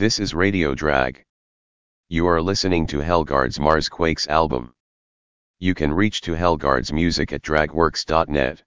This is Radio Drag. You are listening to Hellguard's Mars Quakes album. You can reach to Hellguard's music at dragworks.net.